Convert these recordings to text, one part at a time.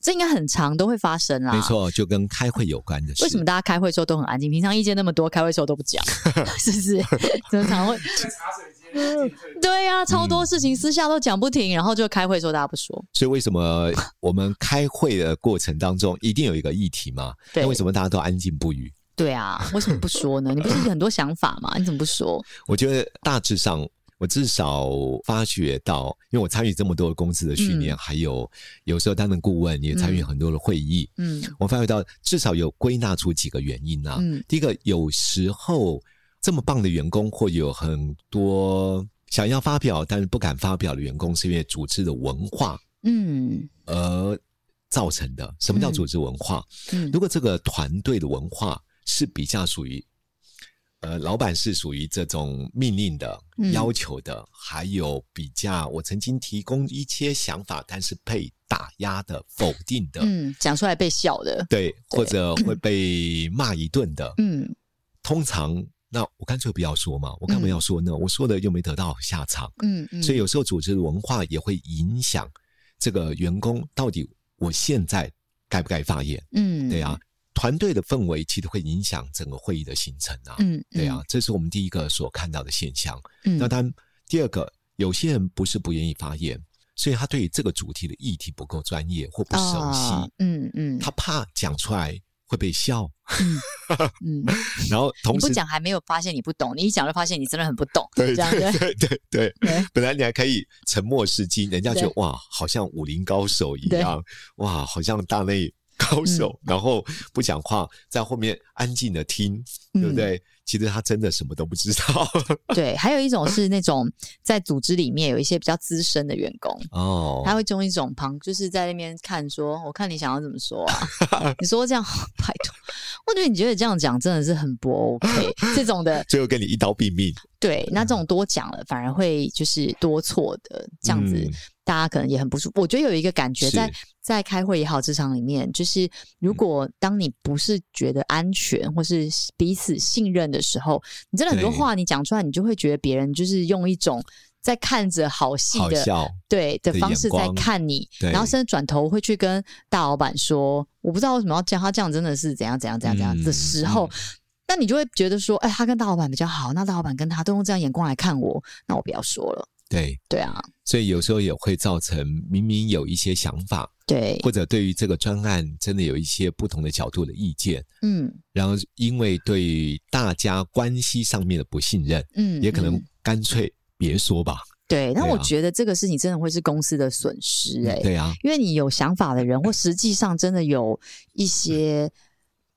这应该很常都会发生啦，没错，就跟开会有关的事。为什么大家开会时候都很安静？平常意见那么多，开会时候都不讲，是不是？经常会在茶水间。对呀、啊，超多事情私下都讲不停，然后就开会时候大家不说。所以为什么我们开会的过程当中一定有一个议题嘛？那为什么大家都安静不语？对啊，为什么不说呢？你不是很多想法吗？你怎么不说？我觉得大致上。我至少发觉到，因为我参与这么多的公司的训练，嗯、还有有时候担任顾问，也参与很多的会议。嗯，我发觉到至少有归纳出几个原因啊。嗯，第一个，有时候这么棒的员工，或有很多想要发表但是不敢发表的员工，是因为组织的文化，嗯，而造成的。什么叫组织文化？嗯，如果这个团队的文化是比较属于。呃，老板是属于这种命令的、要求的，嗯、还有比较我曾经提供一些想法，但是被打压的、否定的，嗯，讲出来被笑的，对，或者会被骂一顿的，嗯，通常那我干脆不要说嘛，我干嘛要说呢？嗯、我说了又没得到下场，嗯，嗯，所以有时候组织的文化也会影响这个员工到底我现在该不该发言，嗯，对啊。团队的氛围其实会影响整个会议的形成啊，嗯，嗯对啊，这是我们第一个所看到的现象。嗯，那当然，第二个，有些人不是不愿意发言，所以他对于这个主题的议题不够专业或不熟悉，哦、嗯嗯，他怕讲出来会被笑，嗯，嗯。然后同时你不讲还没有发现你不懂，你一讲就发现你真的很不懂，对对对对对，对。本来你还可以沉默是金，人家觉得哇，好像武林高手一样，哇，好像大内。高手，嗯、然后不讲话，在后面安静的听，嗯、对不对？其实他真的什么都不知道。对，还有一种是那种在组织里面有一些比较资深的员工哦，他会用一种旁，就是在那边看说，我看你想要怎么说啊？你说这样，拜托，我觉得你觉得这样讲真的是很不 OK，这种的，最后跟你一刀毙命。对，那这种多讲了，反而会就是多错的这样子。嗯大家可能也很不舒服。我觉得有一个感觉在，在在开会也好，职场里面，就是如果当你不是觉得安全或是彼此信任的时候，你真的很多话你讲出来，你就会觉得别人就是用一种在看着好戏的对的方式在看你，然后甚至转头会去跟大老板说：“我不知道为什么要这样他这样，真的是怎样怎样怎样怎样的时候，那你就会觉得说：哎，他跟大老板比较好，那大老板跟他都用这样眼光来看我，那我不要说了。”对。对啊，所以有时候也会造成明明有一些想法，对，或者对于这个专案真的有一些不同的角度的意见，嗯，然后因为对大家关系上面的不信任，嗯，也可能干脆别说吧。对，那我觉得这个事情真的会是公司的损失，欸，哎，对啊，因为你有想法的人，或实际上真的有一些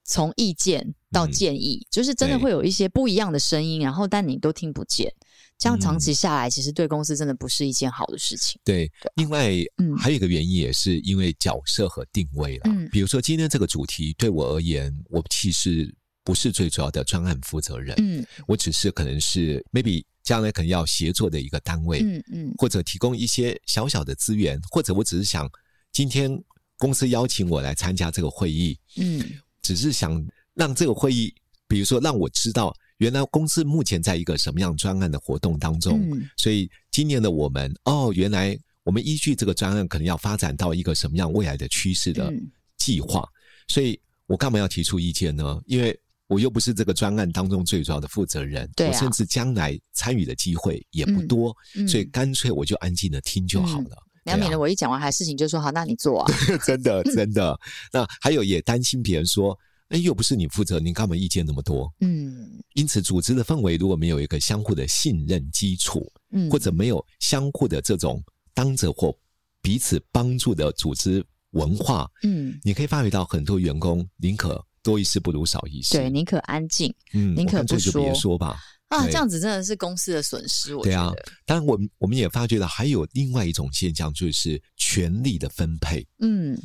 从意见到建议，嗯，就是真的会有一些不一样的声音，然后但你都听不见。这样长期下来，其实对公司真的不是一件好的事情。对，另外，嗯，还有一个原因也是因为角色和定位了。嗯，比如说今天这个主题对我而言，我其实不是最主要的专案负责人。嗯，我只是可能是 maybe 将来可能要协作的一个单位。嗯嗯，或者提供一些小小的资源，或者我只是想今天公司邀请我来参加这个会议。嗯，只是想让这个会议，比如说让我知道。原来公司目前在一个什么样专案的活动当中，嗯、所以今年的我们哦，原来我们依据这个专案可能要发展到一个什么样未来的趋势的计划，嗯、所以我干嘛要提出意见呢？因为我又不是这个专案当中最主要的负责人，对啊、我甚至将来参与的机会也不多，所以干脆我就安静的听就好了。两免的我一讲完还事情就说好，那你做啊，真的真的。那还有也担心别人说。哎，又不是你负责，你干嘛意见那么多？嗯，因此组织的氛围如果没有一个相互的信任基础，嗯，或者没有相互的这种当着或彼此帮助的组织文化，嗯，你可以发觉到很多员工宁可多一事不如少一事，对，宁可安静，嗯，宁可不说，就别说吧。啊，这样子真的是公司的损失。我觉得。对啊，当然，我们我们也发觉到还有另外一种现象，就是权力的分配。嗯。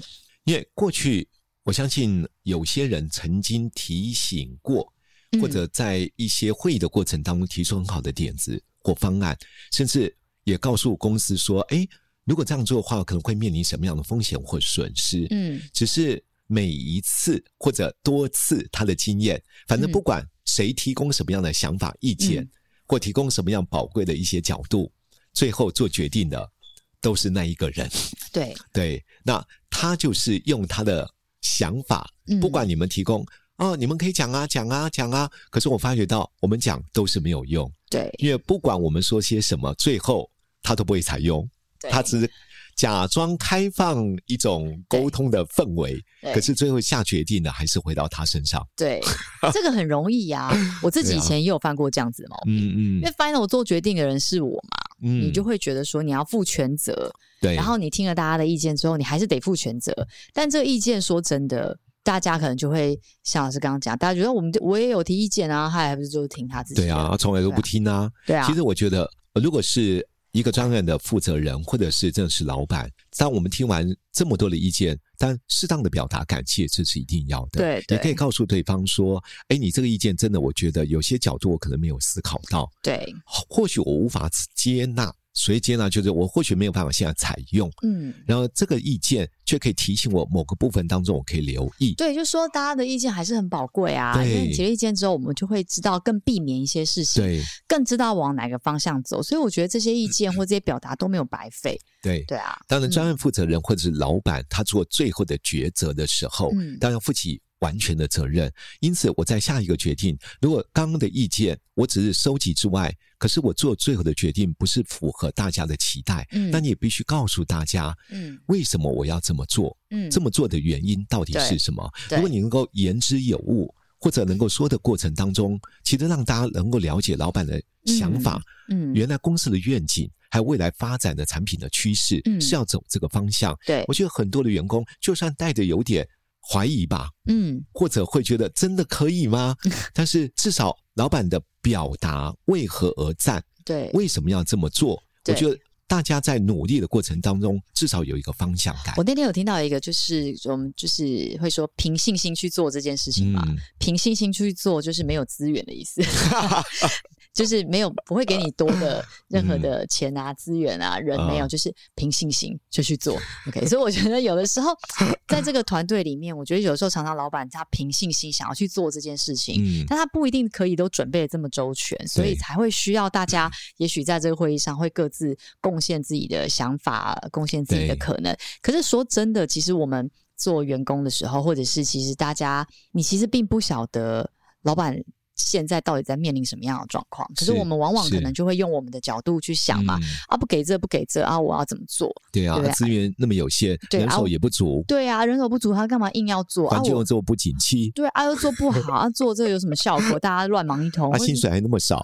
因为过去我相信有些人曾经提醒过，或者在一些会议的过程当中提出很好的点子或方案，甚至也告诉公司说：“哎，如果这样做的话，可能会面临什么样的风险或损失？”嗯，只是每一次或者多次他的经验，反正不管谁提供什么样的想法、意见，或提供什么样宝贵的一些角度，最后做决定的都是那一个人。对。对，那他就是用他的想法，不管你们提供。哦，你们可以讲啊，讲啊，讲啊。可是我发觉到，我们讲都是没有用。对，因为不管我们说些什么，最后他都不会采用。他只是假装开放一种沟通的氛围，可是最后下决定的还是回到他身上。对，这个很容易呀、啊。我自己以前也有犯过这样子的毛病。嗯嗯。因为 final 做决定的人是我嘛，嗯，你就会觉得说你要负全责。对。然后你听了大家的意见之后，你还是得负全责。但这个意见说真的。大家可能就会像老师刚刚讲，大家觉得我们我也有提意见啊，他还不是就是听他自己？对啊，从来都不听啊。对啊。其实我觉得，如果是一个专案的负责人，或者是真的是老板，当我们听完这么多的意见，但适当的表达感谢，这是一定要的。对，你可以告诉对方说：“哎，你这个意见真的，我觉得有些角度我可能没有思考到。对，或许我无法接纳。”所以接纳就是我或许没有办法现在采用，嗯，然后这个意见却可以提醒我某个部分当中我可以留意。对，就是说大家的意见还是很宝贵啊。对，因为提了意见之后，我们就会知道更避免一些事情，对，更知道往哪个方向走。所以我觉得这些意见或这些表达都没有白费。对，对啊。当然，专案负责人或者是老板，他做最后的抉择的时候，嗯，当然要负起。完全的责任，因此我在下一个决定。如果刚刚的意见我只是收集之外，可是我做最后的决定不是符合大家的期待，嗯，那你也必须告诉大家，嗯，为什么我要这么做？嗯，这么做的原因到底是什么？如果你能够言之有物，或者能够说的过程当中，其实让大家能够了解老板的想法，嗯，原来公司的愿景，还有未来发展的产品的趋势，嗯，是要走这个方向。对，我觉得很多的员工就算带着有点。怀疑吧，嗯，或者会觉得真的可以吗？但是至少老板的表达为何而战，对，为什么要这么做？我觉得大家在努力的过程当中，至少有一个方向感。我那天有听到一个，就是我们就是会说凭信心去做这件事情嘛，嗯、凭信心去做就是没有资源的意思。就是没有不会给你多的任何的钱啊、资源啊、人没有，就是凭信心就去做。OK，所以我觉得有的时候 在这个团队里面，我觉得有时候常常老板他凭信心想要去做这件事情，但他不一定可以都准备的这么周全，所以才会需要大家也许在这个会议上会各自贡献自己的想法，贡献自己的可能。可是说真的，其实我们做员工的时候，或者是其实大家，你其实并不晓得老板。现在到底在面临什么样的状况？可是我们往往可能就会用我们的角度去想嘛，啊，不给这不给这啊，我要怎么做？对啊，资源那么有限，人手也不足。对啊，人手不足，他干嘛硬要做？环境又做不景气。对啊，又做不好，啊，做这个有什么效果？大家乱忙一通，啊，薪水还那么少。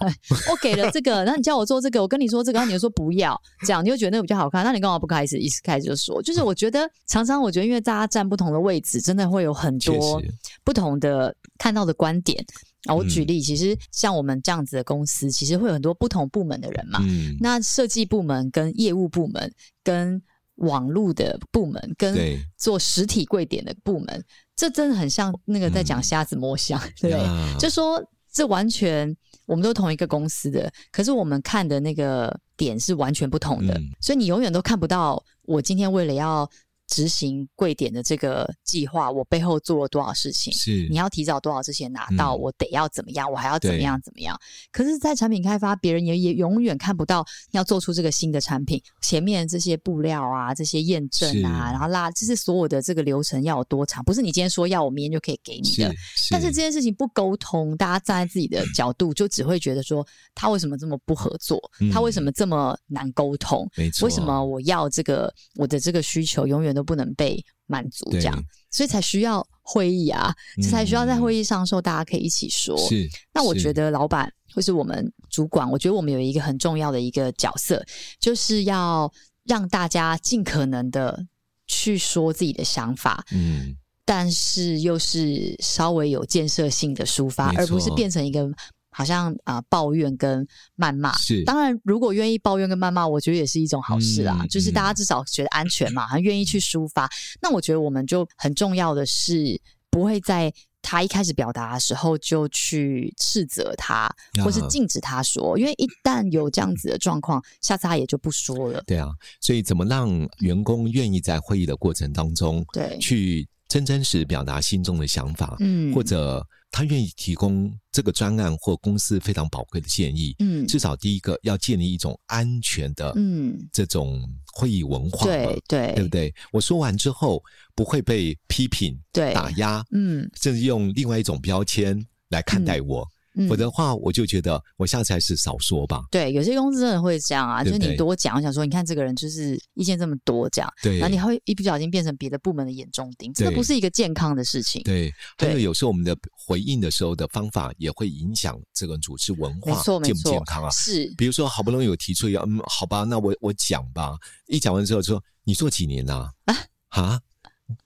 我给了这个，那你叫我做这个，我跟你说这个，然后你又说不要，这样你又觉得那个比较好看，那你干嘛不开始一开始就说？就是我觉得常常我觉得，因为大家站不同的位置，真的会有很多不同的看到的观点。啊，我举例，其实像我们这样子的公司，其实会有很多不同部门的人嘛。嗯。那设计部门、跟业务部门、跟网络的部门、跟做实体柜点的部门，这真的很像那个在讲瞎子摸象，嗯、对，啊、就说这完全我们都同一个公司的，可是我们看的那个点是完全不同的，嗯、所以你永远都看不到我今天为了要。执行贵点的这个计划，我背后做了多少事情？是你要提早多少之前拿到？嗯、我得要怎么样？我还要怎么样？怎么样？可是，在产品开发，别人也也永远看不到要做出这个新的产品前面这些布料啊，这些验证啊，然后拉，就是所有的这个流程要有多长？不是你今天说要，我明天就可以给你的。但是这件事情不沟通，大家站在自己的角度，就只会觉得说他为什么这么不合作？嗯、他为什么这么难沟通？没错，为什么我要这个我的这个需求永远都不能被满足，这样，所以才需要会议啊，这、嗯、才需要在会议上的时候，大家可以一起说。是，那我觉得老板或是我们主管，我觉得我们有一个很重要的一个角色，就是要让大家尽可能的去说自己的想法，嗯，但是又是稍微有建设性的抒发，而不是变成一个。好像啊、呃、抱怨跟谩骂。是，当然如果愿意抱怨跟谩骂，我觉得也是一种好事啦。嗯、就是大家至少觉得安全嘛，还愿意去抒发。那我觉得我们就很重要的是，不会在他一开始表达的时候就去斥责他，或是禁止他说，因为一旦有这样子的状况，下次他也就不说了。对啊，所以怎么让员工愿意在会议的过程当中，对，去真真实实表达心中的想法，嗯，或者。他愿意提供这个专案或公司非常宝贵的建议，嗯，至少第一个要建立一种安全的，嗯，这种会议文化，对对，对不对？我说完之后不会被批评、对打压，嗯，甚至用另外一种标签来看待我。嗯否则的话，我就觉得我下次还是少说吧。对，有些公司真的会这样啊，对对就是你多讲，我想说，你看这个人就是意见这么多，这样，对，然后你还会一不小心变成别的部门的眼中钉，这不是一个健康的事情。对，还有有时候我们的回应的时候的方法也会影响这个组织文化健不健康啊？是，比如说好不容易有提出要，嗯，好吧，那我我讲吧，一讲完之后说，你做几年呐？啊啊？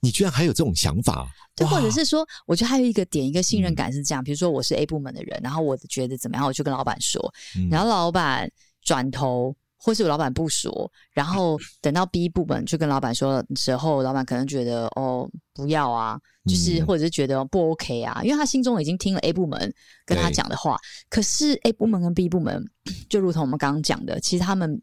你居然还有这种想法？对，或者是说，我觉得还有一个点，一个信任感是这样。嗯、比如说，我是 A 部门的人，然后我觉得怎么样，我就跟老板说，嗯、然后老板转头，或是我老板不说，然后等到 B 部门就跟老板说的时候，老板可能觉得哦，不要啊，就是或者是觉得不 OK 啊，因为他心中已经听了 A 部门跟他讲的话，可是 A 部门跟 B 部门就如同我们刚刚讲的，其实他们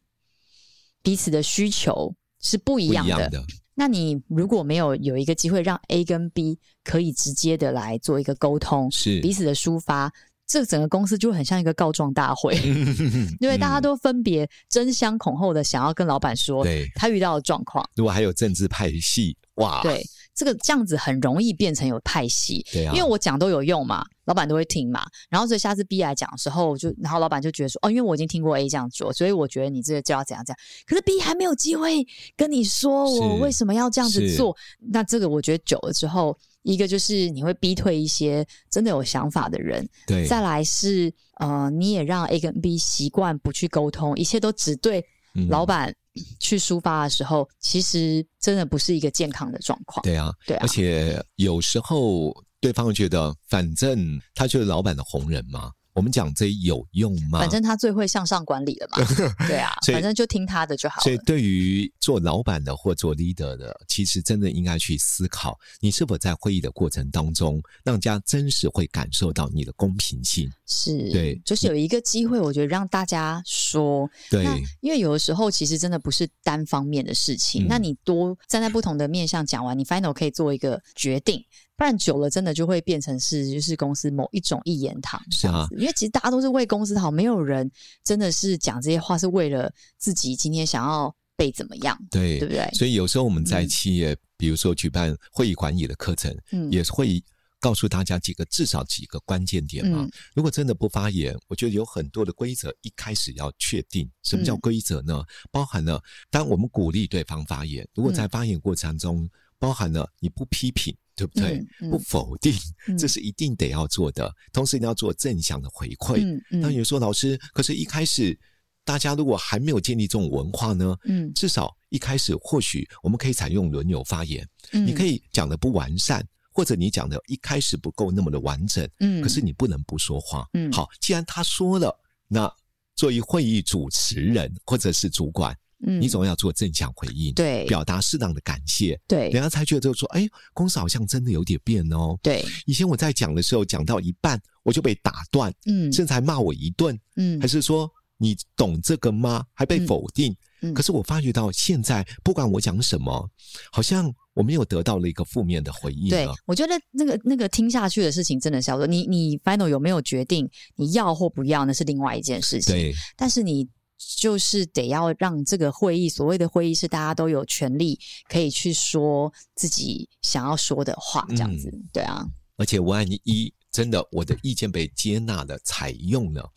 彼此的需求是不一样的。那你如果没有有一个机会让 A 跟 B 可以直接的来做一个沟通，是彼此的抒发，这整个公司就很像一个告状大会，因为大家都分别争相恐后的想要跟老板说，对他遇到的状况。如果还有政治派系，哇，对。这个这样子很容易变成有派系，对啊，因为我讲都有用嘛，老板都会听嘛。然后所以下次 B 来讲的时候，就然后老板就觉得说，哦，因为我已经听过 A 这样做，所以我觉得你这个就要怎样怎样。可是 B 还没有机会跟你说我为什么要这样子做，那这个我觉得久了之后，一个就是你会逼退一些真的有想法的人，对。再来是呃，你也让 A 跟 B 习惯不去沟通，一切都只对老板。嗯去抒发的时候，其实真的不是一个健康的状况。对啊，对啊，而且有时候对方会觉得，反正他就是老板的红人嘛。我们讲这有用吗？反正他最会向上管理了嘛。对啊，反正就听他的就好了。所以对于做老板的或做 leader 的，其实真的应该去思考，你是否在会议的过程当中，让大家真实会感受到你的公平性。是，对，就是有一个机会，我觉得让大家说。对，因为有的时候其实真的不是单方面的事情。嗯、那你多站在不同的面向讲完，你 final 可以做一个决定。不然久了，真的就会变成是就是公司某一种一言堂。是啊，因为其实大家都是为公司好，没有人真的是讲这些话是为了自己今天想要被怎么样，对对不对？所以有时候我们在企业，嗯、比如说举办会议管理的课程，嗯，也会告诉大家几个至少几个关键点嘛。嗯、如果真的不发言，我觉得有很多的规则一开始要确定。什么叫规则呢？嗯、包含了当我们鼓励对方发言，如果在发言过程中、嗯、包含了你不批评。对不对？嗯嗯、不否定，这是一定得要做的。嗯、同时，你要做正向的回馈。嗯嗯、那有说老师，可是一开始大家如果还没有建立这种文化呢？嗯，至少一开始或许我们可以采用轮流发言。嗯，你可以讲的不完善，或者你讲的一开始不够那么的完整。嗯，可是你不能不说话。嗯，好，既然他说了，那作为会议主持人或者是主管。嗯，你总要做正向回应，对，表达适当的感谢，对，人家才觉得就说，哎，公司好像真的有点变哦。对，以前我在讲的时候，讲到一半我就被打断，嗯，甚至还骂我一顿，嗯，还是说你懂这个吗？还被否定。嗯，可是我发觉到现在，不管我讲什么，好像我没有得到了一个负面的回应。对，我觉得那个那个听下去的事情真的是要说，你你 final 有没有决定你要或不要，那是另外一件事情。对，但是你。就是得要让这个会议，所谓的会议是大家都有权利可以去说自己想要说的话，这样子，嗯、对啊。而且万一真的我的意见被接纳的采用了，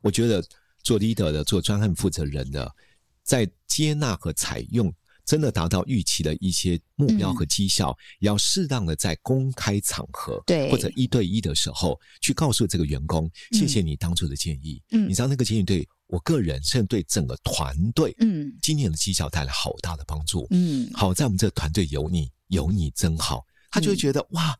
我觉得做 leader 的、做专案负责人的，在接纳和采用真的达到预期的一些目标和绩效，要适当的在公开场合，对，或者一对一的时候，去告诉这个员工，嗯、谢谢你当初的建议。嗯，你知道那个建议对。我个人甚至对整个团队，嗯，今年的绩效带来好大的帮助，嗯，好在我们这个团队有你，有你真好，他就会觉得、嗯、哇，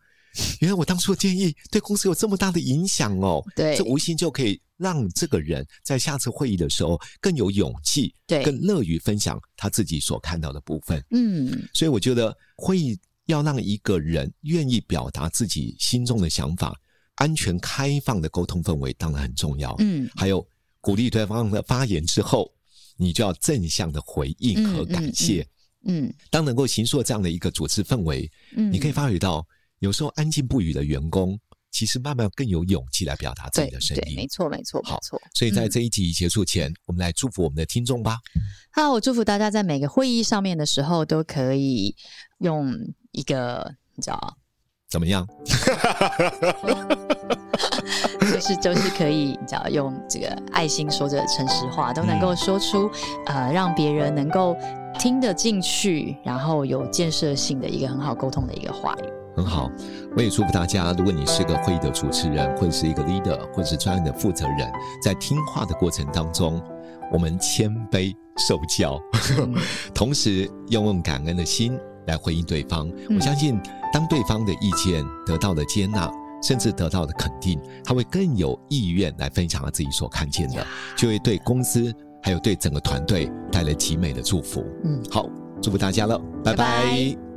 原来我当初的建议对公司有这么大的影响哦。对，这无形就可以让这个人在下次会议的时候更有勇气，对，更乐于分享他自己所看到的部分。嗯，所以我觉得会议要让一个人愿意表达自己心中的想法，安全开放的沟通氛围当然很重要。嗯，还有鼓励对方的发言之后，你就要正向的回应和感谢。嗯。嗯嗯，当能够形塑这样的一个组织氛围，嗯，你可以发觉到，有时候安静不语的员工，其实慢慢更有勇气来表达自己的声音。对，没错，没错，好，没错。所以在这一集结束前，嗯，我们来祝福我们的听众吧。好，我祝福大家在每个会议上面的时候，都可以用一个，你知道怎么样？就是就是可以，你知道用这个爱心说着诚实话，都能够说出，嗯，呃，让别人能够。听得进去，然后有建设性的一个很好沟通的一个话语，很好。我也祝福大家，如果你是个会议的主持人，或者是一个 leader，或者是专业的负责人，在听话的过程当中，我们谦卑受教，嗯、同时要用感恩的心来回应对方。嗯、我相信，当对方的意见得到了接纳，甚至得到了肯定，他会更有意愿来分享他自己所看见的，就会对公司。还有对整个团队带来极美的祝福。嗯，好，祝福大家了，拜拜。拜拜。